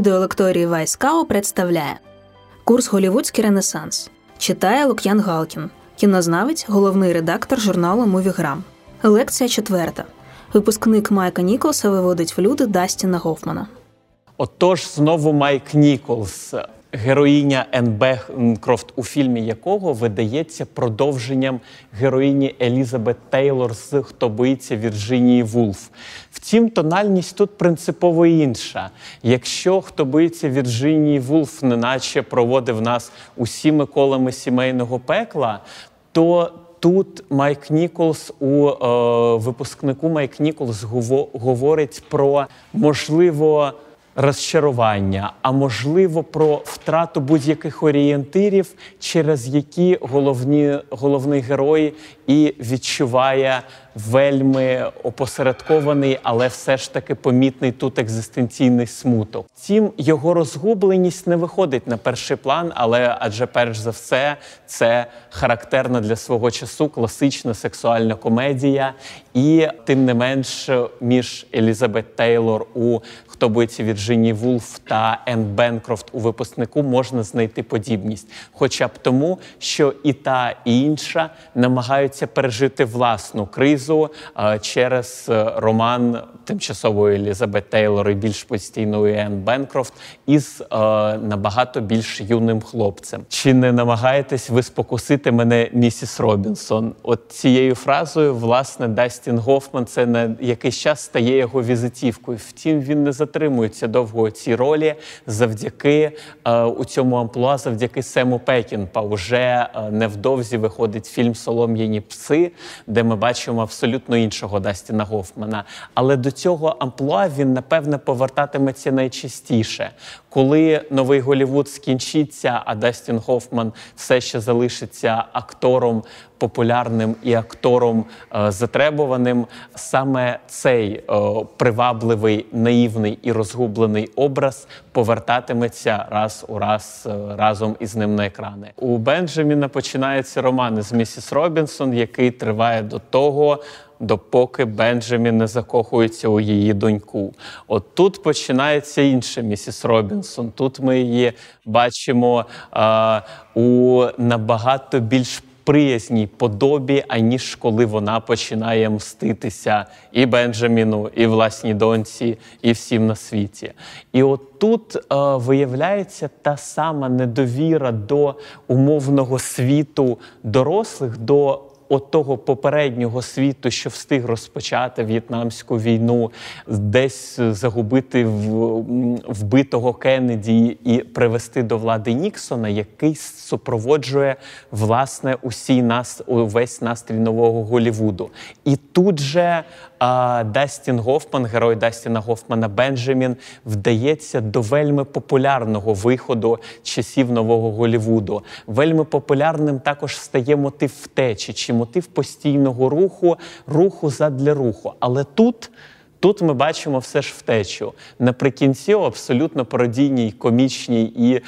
Відеолекторій WiseCow представляє Курс Голівудський Ренесанс. Читає Лук'ян Галкін, кінознавець, головний редактор журналу Moviegram. Лекція четверта. Випускник Майка Ніколса виводить в люди Дастіна Гофмана. Отож, знову Майк Ніколс, героїня Енн Бенкрофт, у фільмі якого видається продовженням героїні Елізабет Тейлор з Хто боїться Вірджинії Вулф. Втім, тональність тут принципово інша. Якщо хто боїться Вірджинії Вулф, неначе проводив нас усіми колами сімейного пекла, то Тут Майк Ніколс у е, випускнику Майк Ніколс говорить про можливо розчарування, а можливо, про втрату будь-яких орієнтирів, через які головні, головний герой і відчуває вельми опосередкований, але все ж таки помітний тут екзистенційний смуток. Втім, його розгубленість не виходить на перший план, але адже перш за все це характерна для свого часу класична сексуальна комедія, і тим не менш між Елізабет Тейлор у хто боїться Вірджині Вулф та Енн Бенкрофт у випускнику можна знайти подібність, хоча б тому, що і та і інша намагаються пережити власну кризу через е, роман тимчасової Елізабет Тейлор і більш постійної Енн Бенкрофт із е, набагато більш юним хлопцем. Чи не намагаєтесь ви спокусити мене, місіс Робінсон? От цією фразою, власне, Дастін Гофман це на якийсь час стає його візитівкою. Втім, він не затримується довго у цій ролі завдяки е, у цьому амплуа, завдяки Сему Пекінпа. Уже невдовзі виходить фільм Солом'яні пси, де ми бачимо абсолютно іншого Дастіна Гофмана. Але до цього амплуа він напевне повертатиметься найчастіше, коли новий Голівуд скінчиться, а Дастін Гофман все ще залишиться актором популярним і актором е, затребуваним. Саме цей е, привабливий, наївний і розгублений образ повертатиметься раз у раз е, разом із ним на екрани. У Бенджаміна починається роман з місіс Робінсон, який триває до того допоки Бенджамін не закохується у її доньку. От тут починається інше місіс Робінсон. Тут ми її бачимо а, у набагато більш приязній подобі, аніж коли вона починає мститися і Бенджаміну, і власній доньці, і всім на світі. І от тут е, виявляється та сама недовіра до умовного світу дорослих. до от того попереднього світу, що встиг розпочати в'єтнамську війну, десь загубити вбитого Кеннеді і привести до влади Ніксона, який супроводжує власне усій нас увесь настрій нового Голівуду. І тут же Дастін Гофман, герой Дастіна Гофмана Бенджамін, вдається до вельми популярного виходу часів нового Голівуду. Вельми популярним також стає мотив втечі чи мотив постійного руху, руху задля руху. Але тут. Тут ми бачимо все ж втечу наприкінці абсолютно пародійній, комічній і е,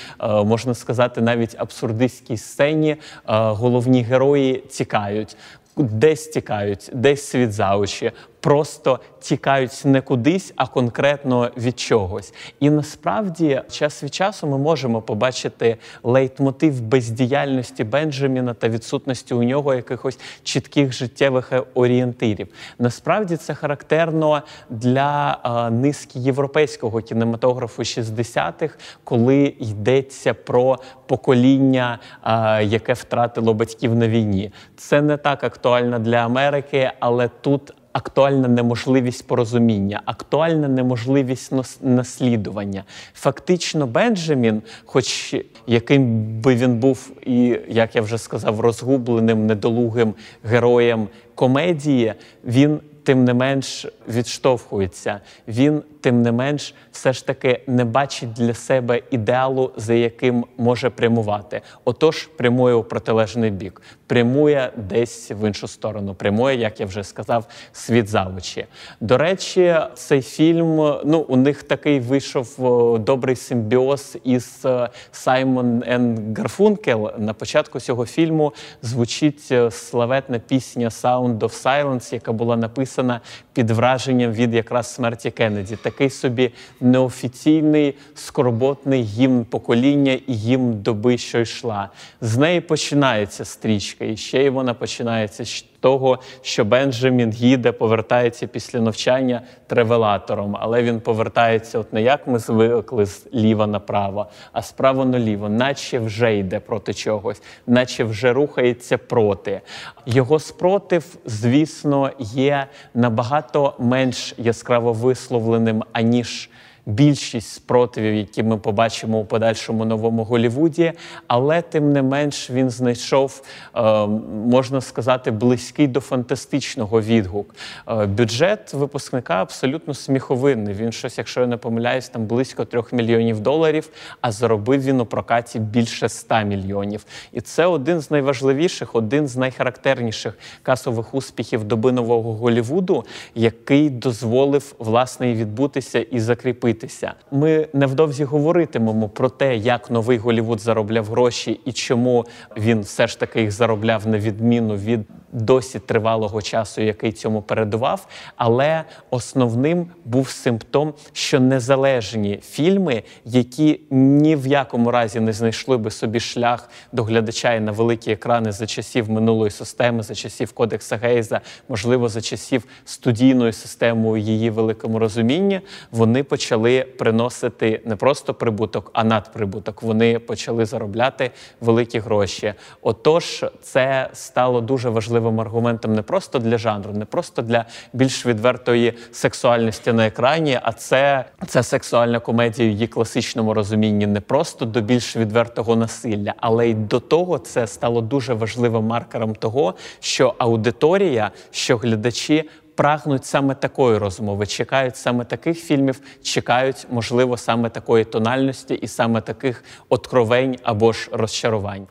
можна сказати, навіть абсурдистській сцені е, головні герої тікають. Десь тікають, десь світ за очі, просто тікають не кудись, а конкретно від чогось. І насправді, час від часу ми можемо побачити лейтмотив бездіяльності Бенджаміна та відсутності у нього якихось чітких життєвих орієнтирів. Насправді це характерно для а, низки європейського кінематографу 60-х, коли йдеться про покоління, а, яке втратило батьків на війні. Це не так актуально для Америки, але тут актуальна неможливість порозуміння, актуальна неможливість наслідування. Фактично, Бенджамін, хоч яким би він був, і як я вже сказав, розгубленим, недолугим героєм комедії, він тим не менш відштовхується. Він тим не менш все ж таки не бачить для себе ідеалу, за яким може прямувати. Отож, прямує у протилежний бік, прямує десь в іншу сторону. Прямує, як я вже сказав, світ завучі. До речі, цей фільм ну у них такий вийшов добрий симбіоз із е, Саймон Ен Гарфункел. На початку цього фільму звучить е, славетна пісня «Sound of Silence», яка була написана під враженням від якраз смерті Кеннеді такий собі неофіційний скорботний гімн покоління і гімн доби, що йшла. З неї починається стрічка, і ще й вона починається того, що Бенджамін Гіде повертається після навчання тревелатором, але він повертається, от не як ми звикли з ліва направо, а справа наліво, наче вже йде проти чогось, наче вже рухається проти. Його спротив, звісно, є набагато менш яскраво висловленим, аніж більшість спротивів, які ми побачимо у подальшому новому Голівуді, але тим не менш він знайшов, е, можна сказати, близький до фантастичного відгук. Е, бюджет випускника абсолютно сміховинний. Він щось, якщо я не помиляюсь, там близько трьох мільйонів доларів, а заробив він у прокаті більше ста мільйонів. І це один з найважливіших, один з найхарактерніших касових успіхів доби нового Голівуду, який дозволив власне відбутися і закріпити дивитися. Ми невдовзі говоритимемо про те, як новий Голівуд заробляв гроші і чому він все ж таки їх заробляв на відміну від досі тривалого часу, який цьому передував. Але основним був симптом, що незалежні фільми, які ні в якому разі не знайшли би собі шлях до глядача і на великі екрани за часів минулої системи, за часів Кодекса Гейза, можливо, за часів студійної системи у її великому розумінні, вони почали приносити не просто прибуток, а надприбуток. Вони почали заробляти великі гроші. Отож, це стало дуже важливим важливим аргументом не просто для жанру, не просто для більш відвертої сексуальності на екрані, а це це сексуальна комедія в її класичному розумінні не просто до більш відвертого насилля, але й до того це стало дуже важливим маркером того, що аудиторія, що глядачі. Прагнуть саме такої розмови, чекають саме таких фільмів, чекають, можливо, саме такої тональності і саме таких откровень або ж розчарувань.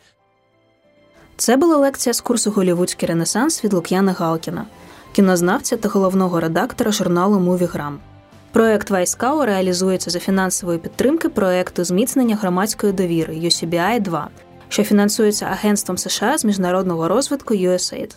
Це була лекція з курсу Голівудський Ренесанс від Лук'яна Галкіна, кінознавця та головного редактора журналу Мувіграм. Проект Вайскау реалізується за фінансової підтримки проекту зміцнення громадської довіри UCBI 2 що фінансується Агентством США з міжнародного розвитку USAID.